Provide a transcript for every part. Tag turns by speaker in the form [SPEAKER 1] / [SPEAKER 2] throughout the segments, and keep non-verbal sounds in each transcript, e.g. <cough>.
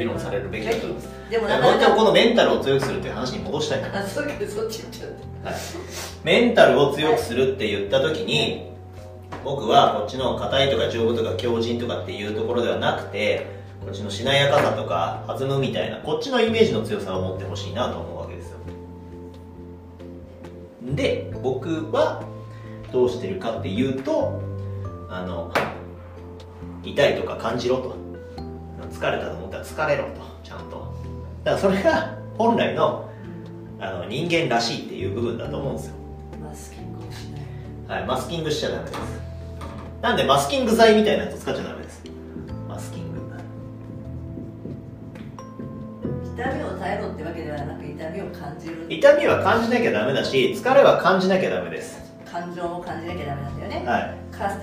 [SPEAKER 1] 議論されるべきだと思います。
[SPEAKER 2] でも
[SPEAKER 1] だ
[SPEAKER 2] なかなか
[SPEAKER 1] このメンタルを強くするっていう話に戻したい
[SPEAKER 2] あ <laughs> そうかそっち行っちゃって
[SPEAKER 1] はい。メンタルを強くするって言った時に僕はこっちの硬いとか丈夫とか強靭とかっていうところではなくてこっちのしなやかさとか弾むみたいなこっちのイメージの強さを持ってほしいなと思うわけですよ。で僕はどうしてるかっていうとあの痛いとか感じろと疲れたと思ったら疲れろとちゃんとだからそれが本来のあの人間らしいっていう部分だと思うんですよ
[SPEAKER 2] マスキングをしない
[SPEAKER 1] はい、マスキングしちゃダメです。なんでマスキング剤みたいなやつ使っちゃダメです。マスキング。
[SPEAKER 2] 痛みを耐えろってわけではなく痛みを感じる
[SPEAKER 1] 痛みは感じなきゃダメだし、疲れは感じなきゃダメです。
[SPEAKER 2] 感情も感じなきゃダメなんだよね、
[SPEAKER 1] はい。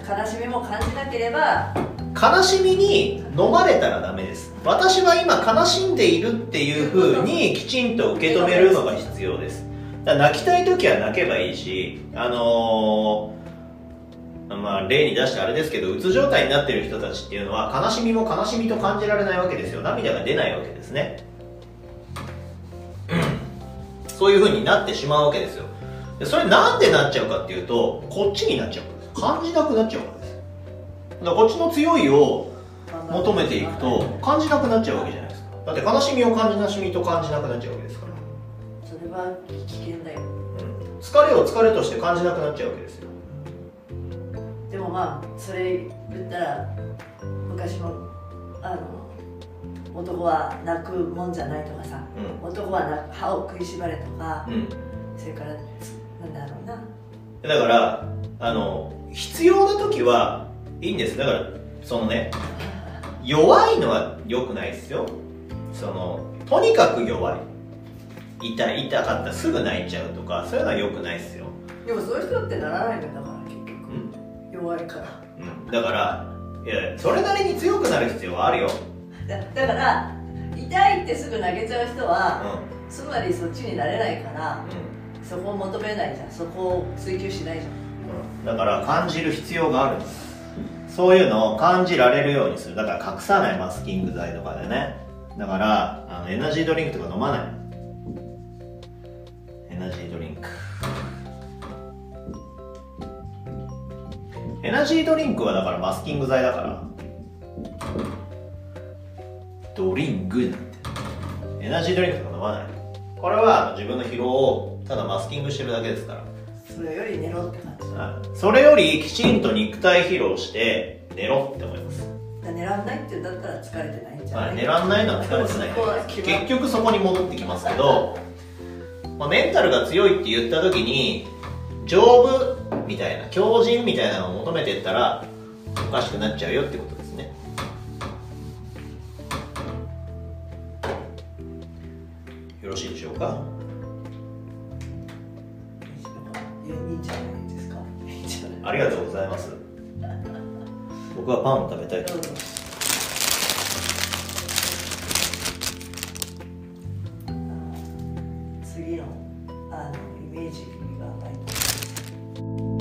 [SPEAKER 2] か悲しみも感じなければ
[SPEAKER 1] 悲しみに飲まれたらダメです。私は今悲しんでいるっていう風にきちんと受け止めるのが必要です。泣きたい時は泣けばいいし、あのーまあ例に出してあれですけど、うつ状態になっている人たちっていうのは悲しみも悲しみと感じられないわけですよ。涙が出ないわけですね。<clears throat> そういう風になってしまうわけですよ。でそれなんでなっちゃうかっていうと、こっちになっちゃう。感じなくなっちゃうから。こっちの強いを求めていくと感じなくなっちゃうわけじゃないですか。だって悲しみを感じなしみと感じなくなっちゃうわけですから、
[SPEAKER 2] それは危険だよ。
[SPEAKER 1] うん、疲れを疲れとして感じなくなっちゃうわけですよ。
[SPEAKER 2] でもまあそれ言ったら昔のあの男は泣くもんじゃないとかさ
[SPEAKER 1] う
[SPEAKER 2] 男はな歯を食いしばれとか
[SPEAKER 1] ん、うん、
[SPEAKER 2] それからなんだろうな。
[SPEAKER 1] だからあの必要な時はいいんです。だからそのね弱いのは良くないですよ。そのとにかく弱い。痛い痛かったらすぐ泣いちゃうとかそういうのは良くないですよ、
[SPEAKER 2] でもそういう人ってならないんだから結
[SPEAKER 1] う
[SPEAKER 2] 局
[SPEAKER 1] ん。
[SPEAKER 2] 弱いから。
[SPEAKER 1] うん、だからいやそれなりに強くなる必要はあるよ、
[SPEAKER 2] だだから痛いってすぐ投げちゃう人
[SPEAKER 1] う
[SPEAKER 2] は
[SPEAKER 1] ん。
[SPEAKER 2] つまりそっちになれないから
[SPEAKER 1] うん。
[SPEAKER 2] そこを求めないじゃん。そこを追求しないじゃん。
[SPEAKER 1] うん。だから感じる必要があるんですそういうのを感じられるようにする。だから隠さないマスキング剤とかでね。だからあのエナジードリンクとか飲まない。エナジードリンク。エナジードリンクはだからマスキング剤だから。ドリンクなんて。エナジードリンクとか飲まない。これは自分の疲労をただマスキングしてるだけですから。
[SPEAKER 2] それより寝ろって感じ
[SPEAKER 1] それよりきちんと肉体疲労して寝ろって思います、
[SPEAKER 2] ら寝らんないってだったら疲れてないんじゃ
[SPEAKER 1] は、
[SPEAKER 2] ない？い
[SPEAKER 1] 寝らんないのは疲れてない。結局そこに戻ってきますけど、まあ、メンタルが強いって言った時に丈夫みたいな強靭みたいなのを求めてったらおかしくなっちゃうよってことですね。よろしいでしょうか？ありがとうございます。僕はパンを食べたいと。思います
[SPEAKER 2] 次のあのイメージがないと